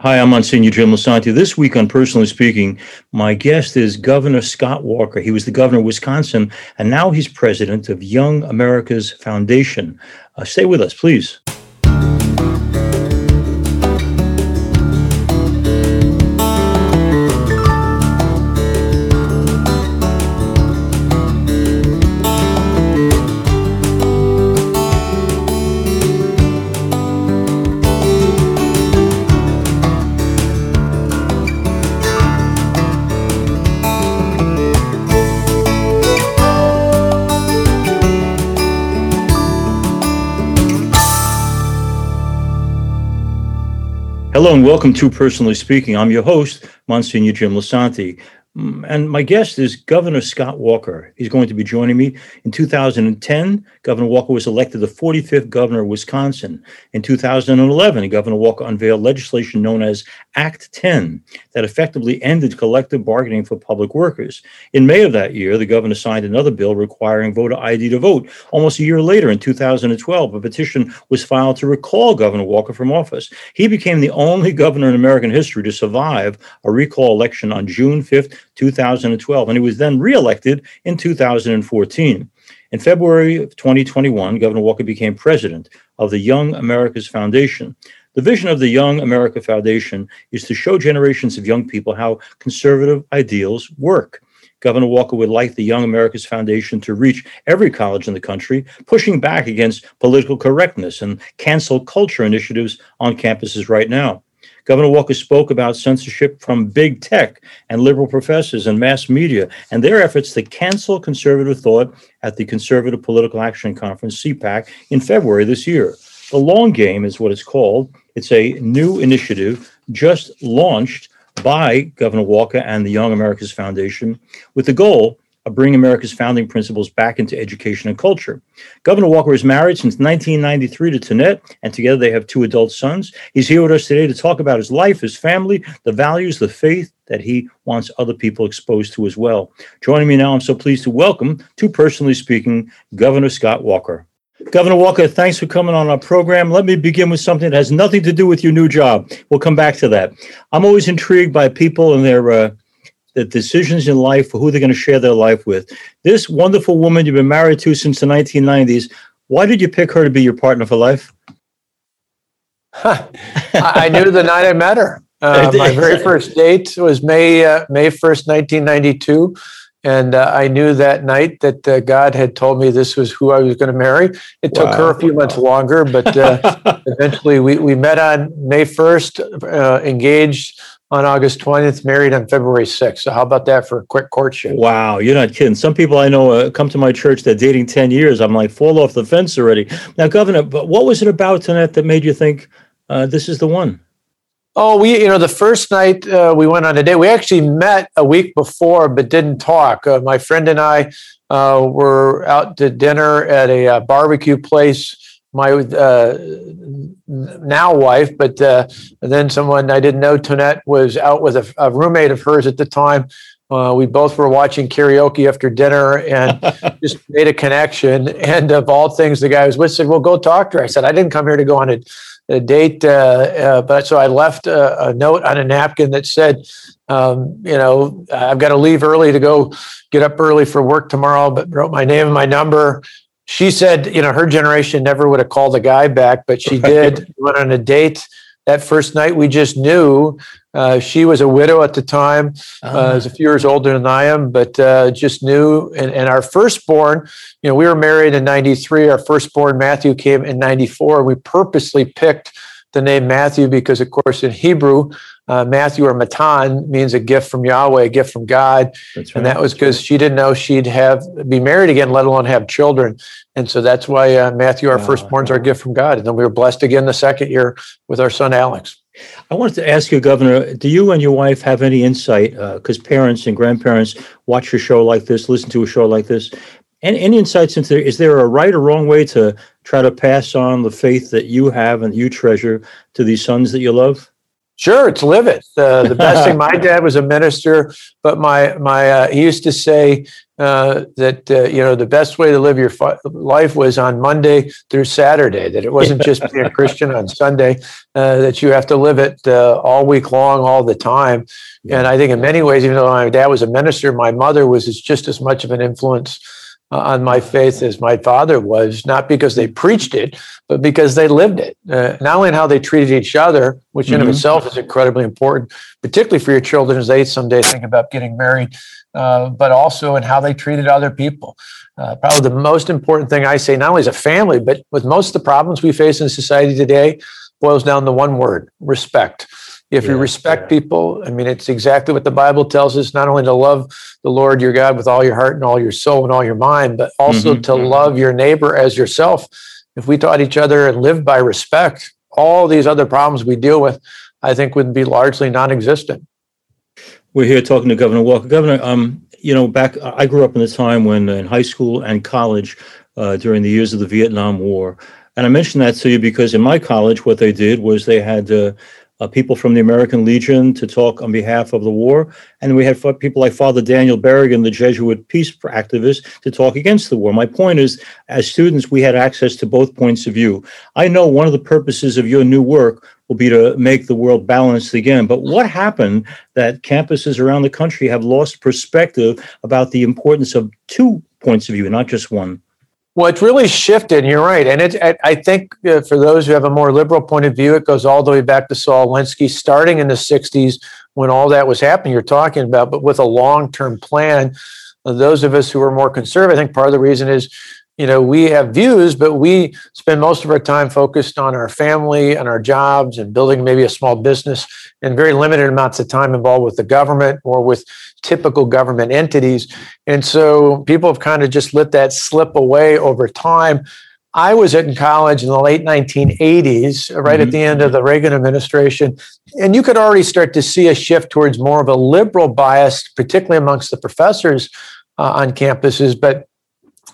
Hi, I'm Monsignor Jim Lisante. This week on Personally Speaking, my guest is Governor Scott Walker. He was the governor of Wisconsin, and now he's president of Young America's Foundation. Uh, stay with us, please. Hello and welcome to Personally Speaking. I'm your host, Monsignor Jim Lisante. Mm, and my guest is Governor Scott Walker. He's going to be joining me. In 2010, Governor Walker was elected the 45th governor of Wisconsin. In 2011, Governor Walker unveiled legislation known as Act 10 that effectively ended collective bargaining for public workers. In May of that year, the governor signed another bill requiring voter ID to vote. Almost a year later, in 2012, a petition was filed to recall Governor Walker from office. He became the only governor in American history to survive a recall election on June 5th, 2012, and he was then reelected in 2014. In February of 2021, Governor Walker became president of the Young America's Foundation. The vision of the Young America Foundation is to show generations of young people how conservative ideals work. Governor Walker would like the Young America's Foundation to reach every college in the country, pushing back against political correctness and cancel culture initiatives on campuses right now. Governor Walker spoke about censorship from big tech and liberal professors and mass media and their efforts to cancel conservative thought at the Conservative Political Action Conference, CPAC, in February this year. The Long Game is what it's called. It's a new initiative just launched by Governor Walker and the Young America's Foundation with the goal of bringing America's founding principles back into education and culture. Governor Walker is married since 1993 to Tonette, and together they have two adult sons. He's here with us today to talk about his life, his family, the values, the faith that he wants other people exposed to as well. Joining me now, I'm so pleased to welcome, to personally speaking, Governor Scott Walker. Governor Walker, thanks for coming on our program. Let me begin with something that has nothing to do with your new job. We'll come back to that. I'm always intrigued by people and their uh, the decisions in life for who they're going to share their life with. This wonderful woman you've been married to since the 1990s, why did you pick her to be your partner for life? I knew the night I met her. Uh, my very first date was May uh, May first, nineteen ninety two, and uh, I knew that night that uh, God had told me this was who I was going to marry. It took her a few months longer, but uh, eventually we we met on May first, uh, engaged on August 20th, married on February 6th. So how about that for a quick courtship? Wow, you're not kidding. Some people I know uh, come to my church, they're dating 10 years. I'm like, fall off the fence already. Now, Governor, but what was it about Tonette that made you think uh, this is the one? Oh, we, you know, the first night uh, we went on a date, we actually met a week before, but didn't talk. Uh, my friend and I uh, were out to dinner at a uh, barbecue place my uh, now wife, but uh, then someone I didn't know, Tonette, was out with a, a roommate of hers at the time. Uh, we both were watching karaoke after dinner and just made a connection. And of all things, the guy I was with said, "Well, go talk to her." I said, "I didn't come here to go on a, a date," uh, uh, but so I left a, a, note on a napkin that said, um, "You know, I've got to leave early to go get up early for work tomorrow." But wrote my name and my number she said, you know, her generation never would have called a guy back, but she did. went on a date that first night. We just knew uh, she was a widow at the time, uh, uh, was a few years older than I am, but uh, just knew. And, and, our firstborn, you know, we were married in '93. Our firstborn Matthew came in '94. We purposely picked the name Matthew because, of course, in Hebrew, uh, Matthew or Matan means a gift from Yahweh, a gift from God, right. and that was because she didn't know she'd have be married again, let alone have children, and so that's why uh, Matthew, our firstborn, is our gift from God. And then we were blessed again the second year with our son Alex. I wanted to ask you, Governor, do you and your wife have any insight? Because uh, parents and grandparents watch a show like this, listen to a show like this. Any, any insights into is there a right or wrong way to try to pass on the faith that you have and you treasure to these sons that you love? Sure, it's live it. Uh, the best thing. My dad was a minister, but my my uh, he used to say uh, that uh, you know the best way to live your fi- life was on Monday through Saturday. That it wasn't just being a Christian on Sunday. Uh, that you have to live it uh, all week long, all the time. And I think in many ways, even though my dad was a minister, my mother was just as much of an influence uh, on my faith as my father was, not because they preached it, but because they lived it. Uh, not only in how they treated each other, which mm-hmm. in of itself is incredibly important, particularly for your children as they someday think about getting married, uh, but also in how they treated other people. Uh, probably the most important thing I say, not only as a family, but with most of the problems we face in society today, boils down to one word respect. If yeah, you respect yeah. people, I mean, it's exactly what the Bible tells us not only to love the Lord your God with all your heart and all your soul and all your mind, but also mm-hmm. to mm-hmm. love your neighbor as yourself. If we taught each other and lived by respect, all these other problems we deal with, I think, would be largely non existent. We're here talking to Governor Walker. Governor, um, you know, back, I grew up in the time when in high school and college, uh, during the years of the Vietnam War. And I mention that to you because in my college, what they did was they had uh, uh, people from the American Legion to talk on behalf of the war. And we had people like Father Daniel Berrigan, the Jesuit peace activist, to talk against the war. My point is, as students, we had access to both points of view. I know one of the purposes of your new work will be to make the world balanced again. But what happened that campuses around the country have lost perspective about the importance of two points of view, not just one? Well, it's really shifted. You're right, and it. I think uh, for those who have a more liberal point of view, it goes all the way back to Saul Alinsky, starting in the '60s when all that was happening. You're talking about, but with a long-term plan. Uh, those of us who are more conservative, I think part of the reason is you know we have views but we spend most of our time focused on our family and our jobs and building maybe a small business and very limited amounts of time involved with the government or with typical government entities and so people have kind of just let that slip away over time I was in college in the late 1980s, right mm-hmm. at the end of the Reagan administration, and you could already start to see a shift towards more of a liberal bias, particularly amongst the professors uh, on campuses. But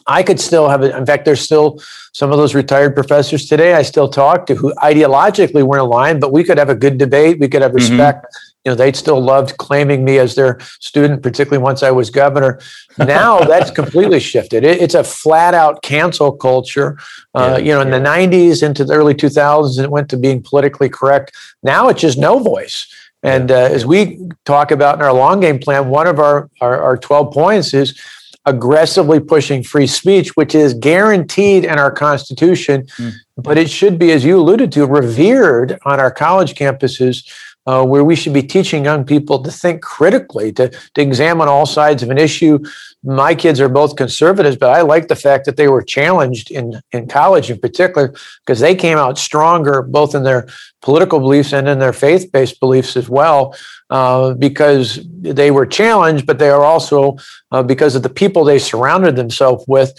I could still have it. In fact, there's still some of those retired professors today I still talk to who ideologically weren't aligned, but we could have a good debate. We could have mm-hmm. respect. Mm-hmm. You know, they still loved claiming me as their student, particularly once I was governor. Now that's completely shifted. It, it's a flat out cancel culture. Uh, yeah, you know, in yeah. the 90s into the early 2000s, it went to being politically correct. Now it's just no voice. And uh, as we talk about in our long game plan, one of our, our, our 12 points is aggressively pushing free speech, which is guaranteed in our Constitution, mm. but it should be, as you alluded to, revered on our college campuses. Uh, where we should be teaching young people to think critically, to, to examine all sides of an issue. My kids are both conservatives, but I like the fact that they were challenged in, in college in particular because they came out stronger both in their political beliefs and in their faith based beliefs as well. Uh, because they were challenged, but they are also uh, because of the people they surrounded themselves with,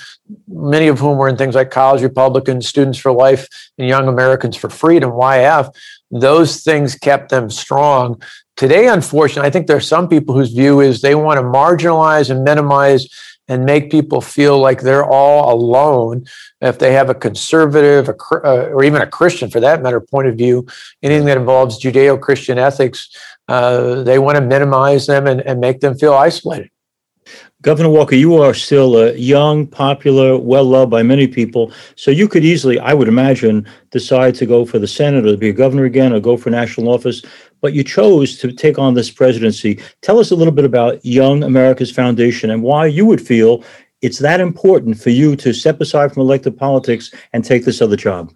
many of whom were in things like College Republicans, Students for Life, and Young Americans for Freedom, YAF. Those things kept them strong. Today, unfortunately, I think there are some people whose view is they want to marginalize and minimize and make people feel like they're all alone if they have a conservative uh, or even a Christian, for that matter, point of view, anything that involves Judeo Christian ethics uh, they want to minimize them and, and make them feel isolated. Governor Walker, you are still a young, popular, well loved by many people. So you could easily, I would imagine, decide to go for the Senate or to be a governor again or go for national office. But you chose to take on this presidency. Tell us a little bit about Young America's Foundation and why you would feel it's that important for you to step aside from elected politics and take this other job.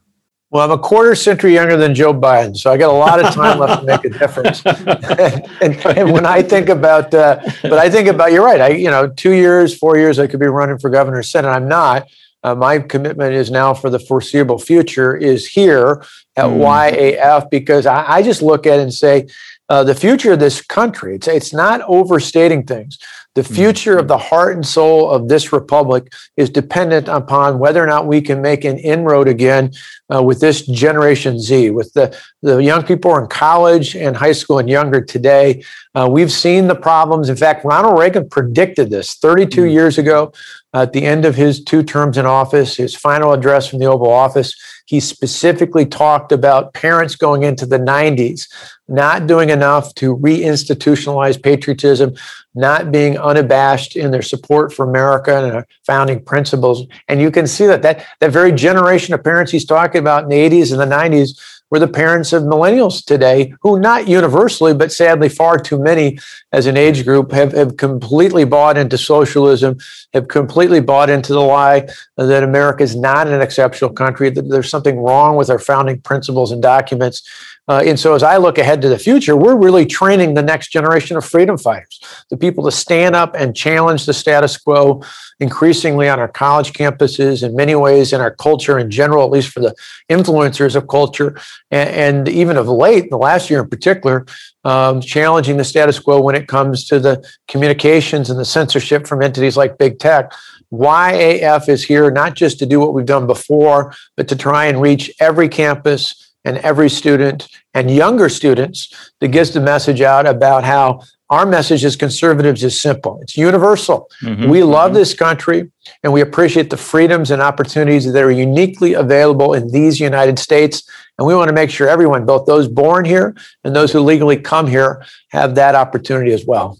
Well, I'm a quarter century younger than Joe Biden, so I got a lot of time left to make a difference. and, and, when I think about, uh, but I think about, you're right. I, you know, two years, four years, I could be running for governor, senate. I'm not. Uh, my commitment is now for the foreseeable future is here at mm. YAF because I, I, just look at it and say uh, the future of this country. It's it's not overstating things. The mm-hmm. future of the heart and soul of this republic is dependent upon whether or not we can make an inroad again uh, with this Generation Z, with the, the young people in college and high school and younger today. Uh, we've seen the problems. In fact, Ronald Reagan predicted this 32 mm-hmm. years ago at the end of his two terms in office, his final address from the Oval Office. He specifically talked about parents going into the 90s not doing enough to reinstitutionalize patriotism, not being unabashed in their support for America and our founding principles. And you can see that that, that very generation of parents he's talking about in the 80s and the 90s were the parents of millennials today, who not universally, but sadly far too many as an age group have, have completely bought into socialism, have completely bought into the lie that America is not an exceptional country, that there's something wrong with our founding principles and documents. Uh, and so, as I look ahead to the future, we're really training the next generation of freedom fighters, the people to stand up and challenge the status quo, increasingly on our college campuses, in many ways in our culture in general, at least for the influencers of culture, and, and even of late, the last year in particular, um, challenging the status quo when it comes to the communications and the censorship from entities like big tech. YAF is here not just to do what we've done before, but to try and reach every campus and every student and younger students that gets the message out about how our message as conservatives is simple it's universal mm-hmm. we love mm-hmm. this country and we appreciate the freedoms and opportunities that are uniquely available in these united states and we want to make sure everyone both those born here and those who legally come here have that opportunity as well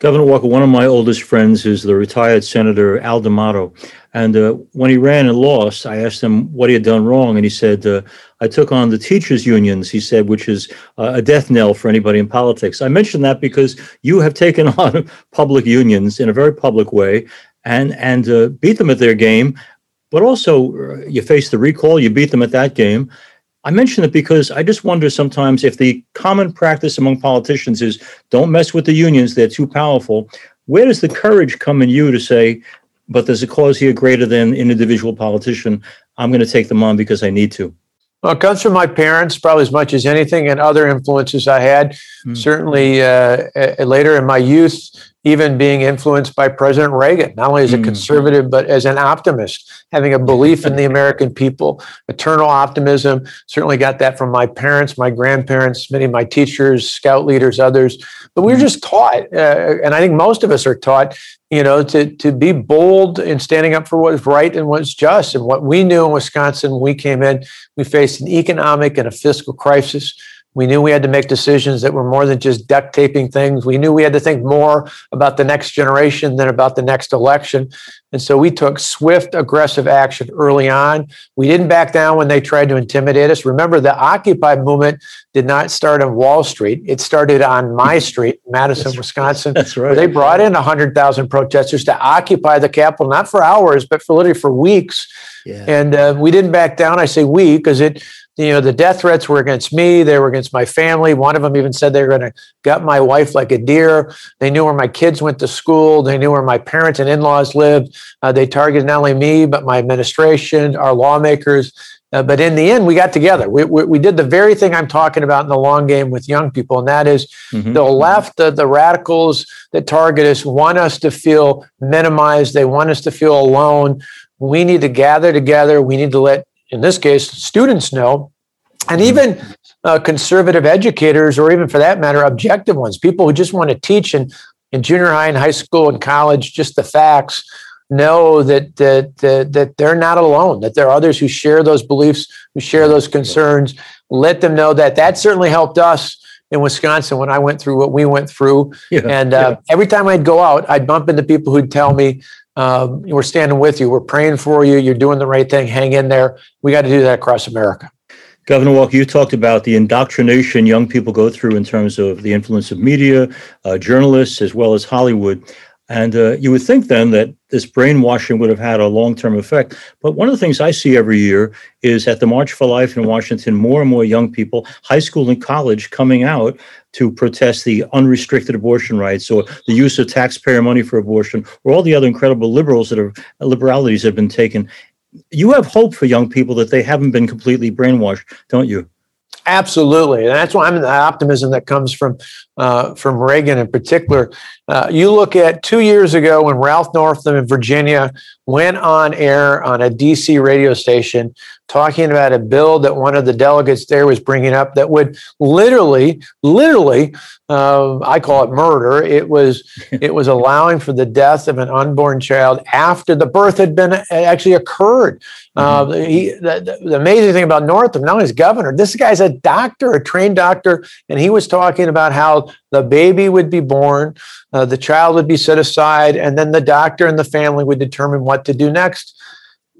Governor Walker, one of my oldest friends is the retired Senator Al D'Amato. And uh, when he ran and lost, I asked him what he had done wrong. And he said, uh, I took on the teachers' unions, he said, which is uh, a death knell for anybody in politics. I mention that because you have taken on public unions in a very public way and, and uh, beat them at their game. But also, uh, you faced the recall, you beat them at that game. I mention it because I just wonder sometimes if the common practice among politicians is don't mess with the unions, they're too powerful. Where does the courage come in you to say, but there's a cause here greater than an individual politician? I'm going to take them on because I need to. Well, it comes from my parents, probably as much as anything, and other influences I had. Mm-hmm. Certainly, uh, later in my youth, even being influenced by President Reagan, not only as a mm. conservative, but as an optimist, having a belief in the American people, eternal optimism. Certainly got that from my parents, my grandparents, many of my teachers, scout leaders, others. But we were mm. just taught, uh, and I think most of us are taught, you know, to, to be bold in standing up for what is right and what's just. And what we knew in Wisconsin when we came in, we faced an economic and a fiscal crisis we knew we had to make decisions that were more than just duct taping things. We knew we had to think more about the next generation than about the next election. And so we took swift, aggressive action early on. We didn't back down when they tried to intimidate us. Remember, the Occupy movement did not start on Wall Street. It started on my street, Madison, That's Wisconsin. That's right. they brought in 100,000 protesters to occupy the Capitol, not for hours, but for literally for weeks. Yeah. And uh, we didn't back down. I say we because it you know the death threats were against me they were against my family. One of them even said they were going to gut my wife like a deer. They knew where my kids went to school. They knew where my parents and in-laws lived. Uh, they targeted not only me but my administration our lawmakers. Uh, but in the end we got together. We, we, we, did the very thing i'm talking about in the long game with young people and that is mm-hmm. the left the, the radicals that target us want us to feel minimized. They want us to feel alone. We need to gather together. We need to let in this case, students know, and even uh, conservative educators, or even for that matter, objective ones, people who just want to teach in, in junior high and high school and college just the facts, know that, that, that, that they're not alone, that there are others who share those beliefs, who share those concerns. Let them know that that certainly helped us in Wisconsin when I went through what we went through. Yeah, and uh, yeah. every time I'd go out, I'd bump into people who'd tell me, um, we're standing with you. We're praying for you. You're doing the right thing. Hang in there. We got to do that across America. Governor Walker, you talked about the indoctrination young people go through in terms of the influence of media, uh, journalists, as well as Hollywood. And uh, you would think then that this brainwashing would have had a long term effect. But one of the things I see every year is at the March for Life in Washington, more and more young people, high school and college, coming out to protest the unrestricted abortion rights or the use of taxpayer money for abortion or all the other incredible liberals that are liberalities that have been taken. You have hope for young people that they haven't been completely brainwashed, don't you? Absolutely, and that's why I'm in the optimism that comes from uh, from Reagan in particular. Uh, you look at two years ago when Ralph Northam in Virginia went on air on a DC radio station talking about a bill that one of the delegates there was bringing up that would literally, literally, uh, I call it murder. It was it was allowing for the death of an unborn child after the birth had been actually occurred. Uh, mm-hmm. he, the, the, amazing thing about Northam, now he's governor. This guy's a doctor, a trained doctor, and he was talking about how the baby would be born, uh, the child would be set aside, and then the doctor and the family would determine what to do next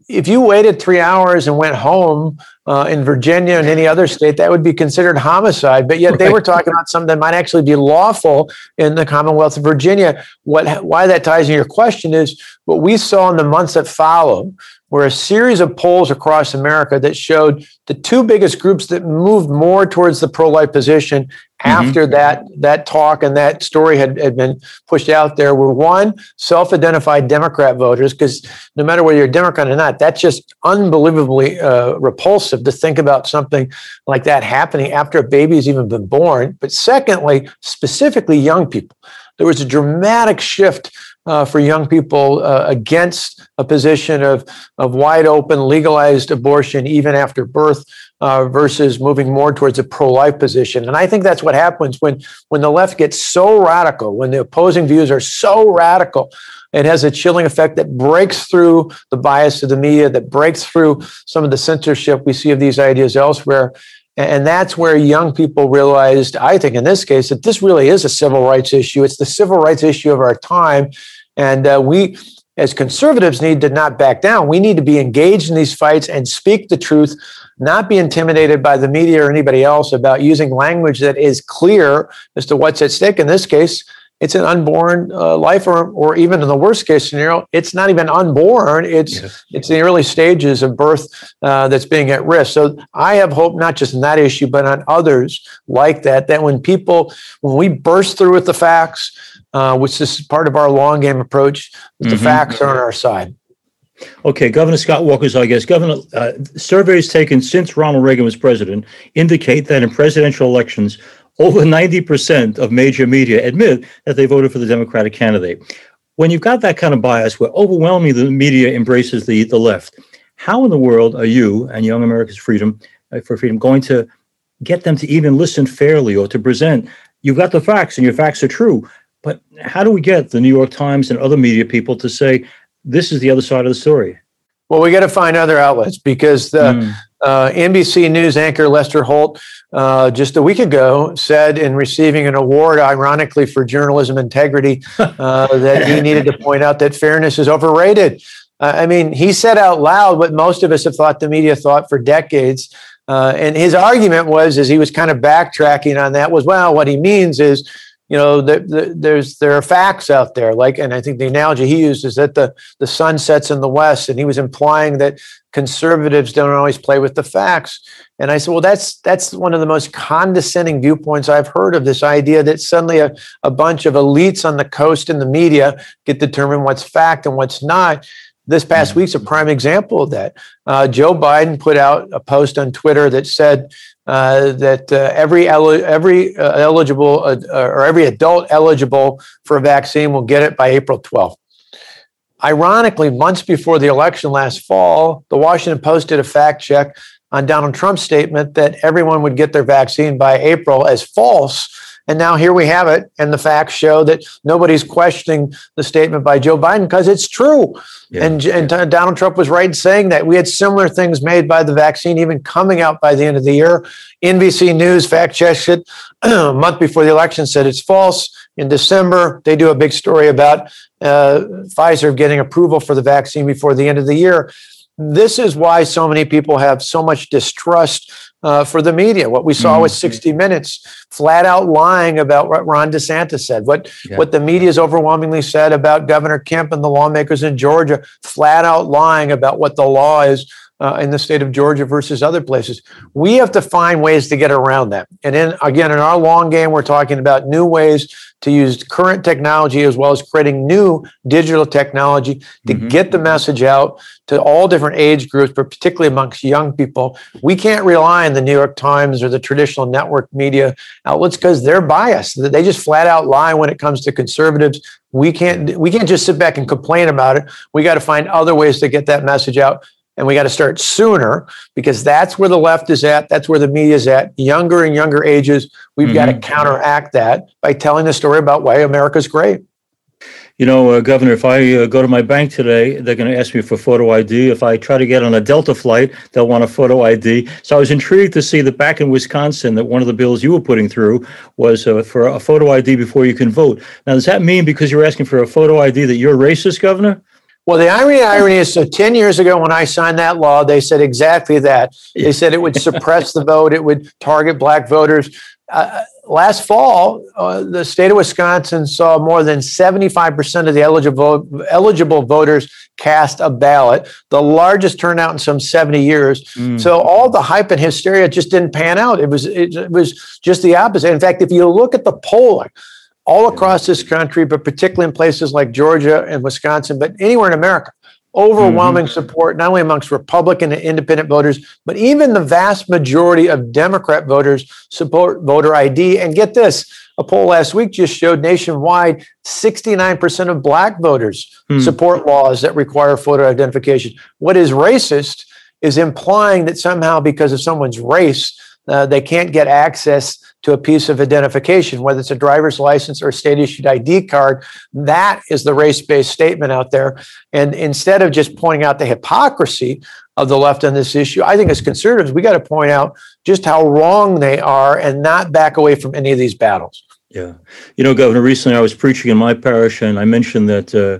if you waited three hours and went home uh, in Virginia and any other state, that would be considered homicide. But yet right. they were talking about something that might actually be lawful in the Commonwealth of Virginia. What, why that ties into your question is what we saw in the months that followed were a series of polls across America that showed the two biggest groups that moved more towards the pro-life position mm-hmm. after that that talk and that story had, had been pushed out there were one self-identified Democrat voters because no matter whether you're a Democrat or not, that's just unbelievably uh, repulsive to think about something like that happening after a baby has even been born. But secondly, specifically young people, there was a dramatic shift uh, for young people uh, against a position of, of wide open legalized abortion even after birth uh, versus moving more towards a pro-life position and i think that's what happens when when the left gets so radical when the opposing views are so radical it has a chilling effect that breaks through the bias of the media that breaks through some of the censorship we see of these ideas elsewhere and that's where young people realized, I think in this case, that this really is a civil rights issue. It's the civil rights issue of our time. And uh, we, as conservatives, need to not back down. We need to be engaged in these fights and speak the truth, not be intimidated by the media or anybody else about using language that is clear as to what's at stake. In this case, it's an unborn uh, life, or, or even in the worst case scenario, it's not even unborn. It's yes. it's the early stages of birth uh, that's being at risk. So I have hope not just in that issue, but on others like that. That when people, when we burst through with the facts, uh, which is part of our long game approach. Mm-hmm. The facts are on our side. Okay, Governor Scott Walker's I guess. Governor, uh, surveys taken since Ronald Reagan was president indicate that in presidential elections, over 90% of major media admit that they voted for the Democratic candidate. When you've got that kind of bias where overwhelmingly the media embraces the, the left, how in the world are you and Young America's Freedom uh, for Freedom going to get them to even listen fairly or to present? You've got the facts and your facts are true, but how do we get the New York Times and other media people to say this is the other side of the story? Well, we got to find other outlets because the mm. uh, NBC News anchor Lester Holt uh, just a week ago said in receiving an award, ironically for journalism integrity, uh, that he needed to point out that fairness is overrated. Uh, I mean, he said out loud what most of us have thought the media thought for decades. Uh, and his argument was, as he was kind of backtracking on that, was well, what he means is you know, the, the, there's there are facts out there. Like, and I think the analogy he used is that the the sun sets in the west, and he was implying that conservatives don't always play with the facts. And I said, well, that's that's one of the most condescending viewpoints I've heard of this idea that suddenly a, a bunch of elites on the coast in the media get determine what's fact and what's not. This past week's a prime example of that. Uh, Joe Biden put out a post on Twitter that said uh, that uh, every every uh, eligible uh, or every adult eligible for a vaccine will get it by April 12th. Ironically, months before the election last fall, the Washington Post did a fact check on Donald Trump's statement that everyone would get their vaccine by April as false and now here we have it. And the facts show that nobody's questioning the statement by Joe Biden because it's true. Yeah, and, yeah. Donald Trump was right in saying that. We had similar things made by the vaccine even coming out by the end of the year. NBC News fact checked it a month before the election, said it's false. In December, they do a big story about uh, Pfizer getting approval for the vaccine before the end of the year. This is why so many people have so much distrust uh, for the media. What we saw mm-hmm. was 60 Minutes flat out lying about what Ron DeSantis said, what, yeah. what the media has overwhelmingly said about Governor Kemp and the lawmakers in Georgia, flat out lying about what the law is uh, in the state of Georgia versus other places. We have to find ways to get around that. And then again, in our long game, we're talking about new ways to use current technology as well as creating new digital technology to mm-hmm. get the message out to all different age groups, but particularly amongst young people. We can't rely on the New York Times or the traditional network media outlets because they're biased. They just flat out lie when it comes to conservatives. We can't we can't just sit back and complain about it. We got to find other ways to get that message out and we got to start sooner because that's where the left is at. That's where the media is at. Younger and younger ages, we've mm-hmm. got to counteract that by telling the story about why America's great. You know, uh, Governor, if I uh, go to my bank today, they're going to ask me for photo ID. If I try to get on a Delta flight, they'll want a photo ID. So I was intrigued to see that back in Wisconsin, that one of the bills you were putting through was uh, for a photo ID before you can vote. Now, does that mean because you're asking for a photo ID that you're racist, Governor? Well, the irony, irony is so 10 years ago when I signed that law, they said exactly that. They said it would suppress the vote, it would target black voters. Uh, last fall, uh, the state of Wisconsin saw more than 75% of the eligible, eligible voters cast a ballot, the largest turnout in some 70 years. Mm. So all the hype and hysteria just didn't pan out. It was, it, it was just the opposite. In fact, if you look at the polling, all across this country, but particularly in places like Georgia and Wisconsin, but anywhere in America. Overwhelming mm-hmm. support, not only amongst Republican and independent voters, but even the vast majority of Democrat voters support voter ID. And get this a poll last week just showed nationwide 69% of Black voters mm. support laws that require photo identification. What is racist is implying that somehow because of someone's race, uh, they can't get access to a piece of identification, whether it's a driver's license or a state issued ID card. That is the race based statement out there. And instead of just pointing out the hypocrisy of the left on this issue, I think as conservatives, we got to point out just how wrong they are and not back away from any of these battles. Yeah. You know, Governor, recently I was preaching in my parish and I mentioned that uh,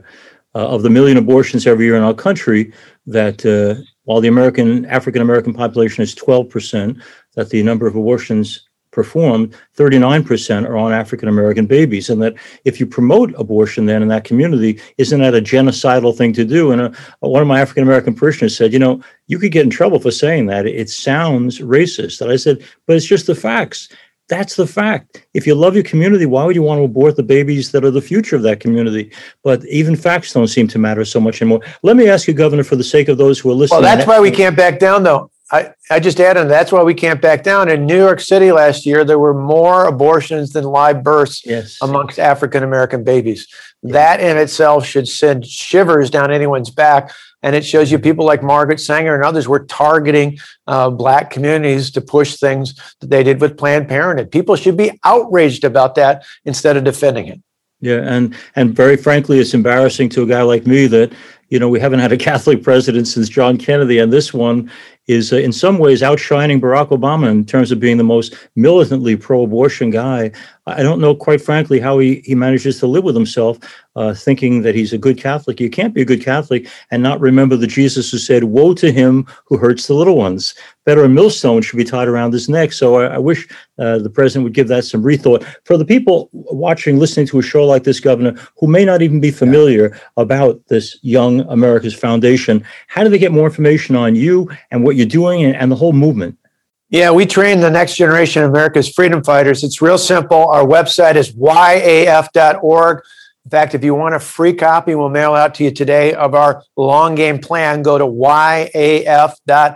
uh, of the million abortions every year in our country, that uh, while the American African American population is 12%, that the number of abortions performed, 39% are on African American babies. And that if you promote abortion then in that community, isn't that a genocidal thing to do? And a, uh, one of my African American parishioners said, you know, you could get in trouble for saying that. It sounds racist. And I said, but it's just the facts. That's the fact. If you love your community, why would you want to abort the babies that are the future of that community? But even facts don't seem to matter so much anymore. Let me ask you, Governor, for the sake of those who are listening. Well, that's why we can't back down, though. I, I just added that's why we can't back down. In New York City last year, there were more abortions than live births yes. amongst African American babies. That in itself should send shivers down anyone's back. And it shows you people like Margaret Sanger and others were targeting uh, Black communities to push things that they did with Planned Parenthood. People should be outraged about that instead of defending it. Yeah, and and very frankly, it's embarrassing to a guy like me that you know we haven't had a Catholic president since John Kennedy, and this one is uh, in some ways outshining Barack Obama in terms of being the most militantly pro-abortion guy. I don't know, quite frankly, how he, he manages to live with himself, uh, thinking that he's a good Catholic. You can't be a good Catholic and not remember the Jesus who said, "Woe to him who hurts the little ones." Better a millstone should be tied around his neck. So I, I wish uh, the president would give that some rethought. For the people watching, listening to a show like this, Governor, who may not even be familiar yeah. about this Young America's Foundation, how do they get more information on you and what you're doing and, the whole movement? Yeah, we train the next generation of America's freedom fighters. It's real simple. Our website is yaf.org. In fact, if you want a free copy, we'll mail out to you today of our long game plan. Go to yaf.org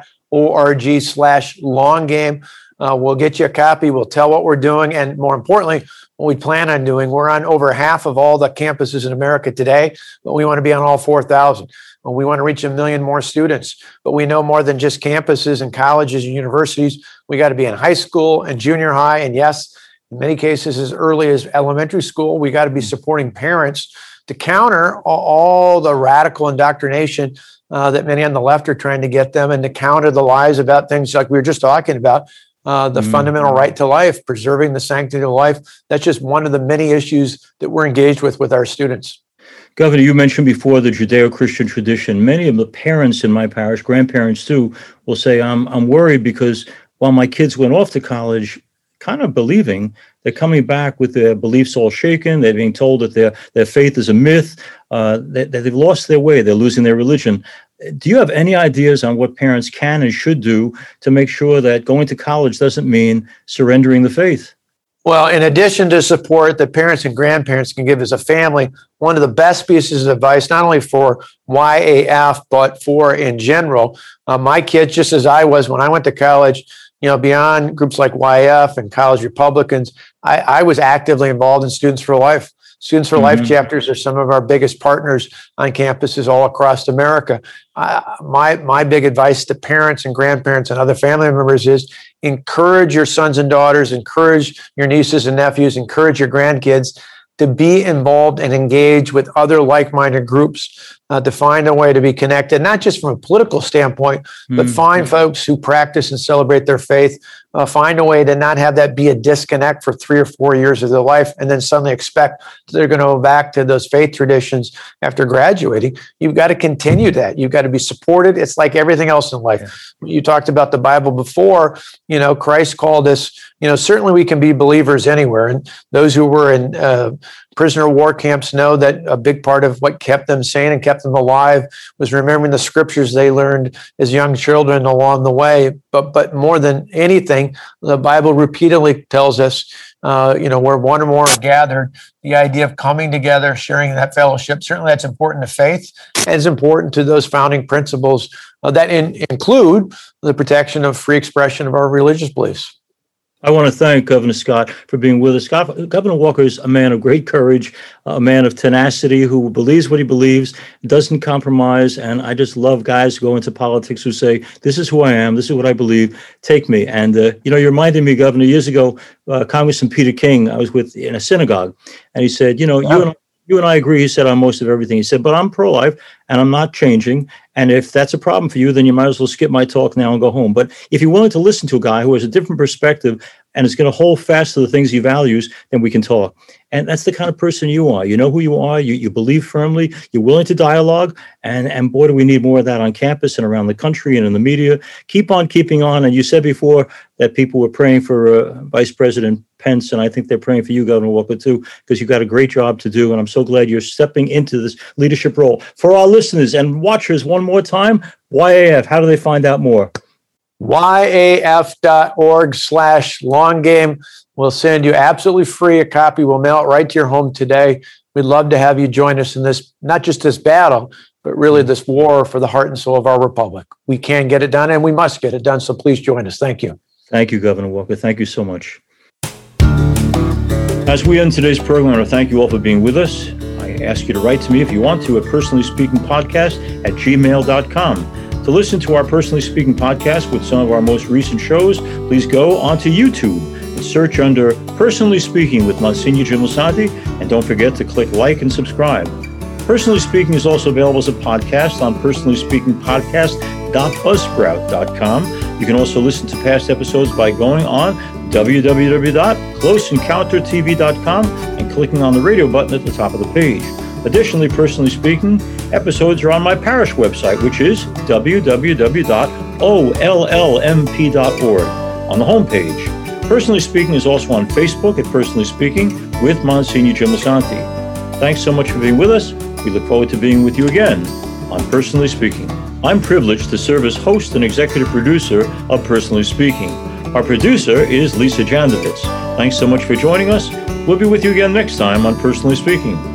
slash long game. Uh, we'll get you a copy. We'll tell what we're doing. And more importantly, what we plan on doing. We're on over half of all the campuses in America today, but we want to be on all 4,000. We want to reach a million more students, but we know more than just campuses and colleges and universities. We got to be in high school and junior high. And yes, in many cases, as early as elementary school, we got to be supporting parents to counter all the radical indoctrination uh, that many on the left are trying to get them and to counter the lies about things like we were just talking about uh, the mm-hmm. fundamental right to life, preserving the sanctity of life. That's just one of the many issues that we're engaged with with our students. Governor, you mentioned before the Judeo-Christian tradition. Many of the parents in my parish, grandparents too, will say, "I'm I'm worried because while my kids went off to college, kind of believing they're coming back with their beliefs all shaken. They're being told that their their faith is a myth. Uh, that, that they've lost their way. They're losing their religion. do you have any ideas on what parents can and should do to make sure that going to college doesn't mean surrendering the faith? Well, in addition to support that parents and grandparents can give as a family, one of the best pieces of advice, not only for YAF, but for in general, uh, my kids, just as I was when I went to college, you know, beyond groups like YAF and College Republicans, I, I was actively involved in Students for Life. Students for mm-hmm. Life chapters are some of our biggest partners on campuses all across America. Uh, my my big advice to parents and grandparents and other family members is encourage your sons and daughters, encourage your nieces and nephews, encourage your grandkids to be involved and engage with other like-minded groups uh, to find a way to be connected not just from a political standpoint but mm. find folks who practice and celebrate their faith uh, find a way to not have that be a disconnect for three or four years of their life and then suddenly expect they're going to go back to those faith traditions after graduating. You've got to continue that. You've got to be supported. It's like everything else in life. Yeah. You talked about the Bible before. You know, Christ called us, you know, certainly we can be believers anywhere. And those who were in uh, prisoner of war camps know that a big part of what kept them sane and kept them alive was remembering the scriptures they learned as young children along the way. But but more than anything, the Bible repeatedly tells us, uh, you know, where one or more are gathered, the idea of coming together, sharing that fellowship. Certainly, that's important to faith, and it's important to those founding principles uh, that in, include the protection of free expression of our religious beliefs. I want to thank Governor Scott for being with us. Governor Walker is a man of great courage, a man of tenacity who believes what he believes, doesn't compromise. And I just love guys who go into politics who say, This is who I am, this is what I believe, take me. And, uh, you know, you reminded me, Governor, years ago, uh, Congressman Peter King, I was with in a synagogue, and he said, You know, wow. you and you and I agree, he said, on most of everything. He said, but I'm pro life and I'm not changing. And if that's a problem for you, then you might as well skip my talk now and go home. But if you're willing to listen to a guy who has a different perspective and is going to hold fast to the things he values, then we can talk. And that's the kind of person you are. You know who you are. You, you believe firmly. You're willing to dialogue. And, and boy, do we need more of that on campus and around the country and in the media. Keep on keeping on. And you said before that people were praying for uh, Vice President Pence. And I think they're praying for you, Governor Walker, too, because you've got a great job to do. And I'm so glad you're stepping into this leadership role. For our listeners and watchers, one more time, YAF, how do they find out more? yaf.org slash long game. We'll send you absolutely free a copy. We'll mail it right to your home today. We'd love to have you join us in this, not just this battle, but really mm-hmm. this war for the heart and soul of our republic. We can get it done and we must get it done. So please join us. Thank you. Thank you, Governor Walker. Thank you so much. As we end today's program, I want to thank you all for being with us. I ask you to write to me if you want to at personally speaking podcast at gmail.com. To listen to our Personally Speaking podcast with some of our most recent shows, please go onto YouTube and search under Personally Speaking with Monsignor Jim Lisante, and don't forget to click like and subscribe. Personally Speaking is also available as a podcast on Personally Speaking Podcast Podcast.buzzsprout.com. You can also listen to past episodes by going on www.closeencountertv.com and clicking on the radio button at the top of the page. Additionally, personally speaking, episodes are on my parish website, which is www.ollmp.org on the homepage. Personally Speaking is also on Facebook at Personally Speaking with Monsignor Jim Lisante. Thanks so much for being with us. We look forward to being with you again on Personally Speaking. I'm privileged to serve as host and executive producer of Personally Speaking. Our producer is Lisa Jandovitz. Thanks so much for joining us. We'll be with you again next time on Personally Speaking.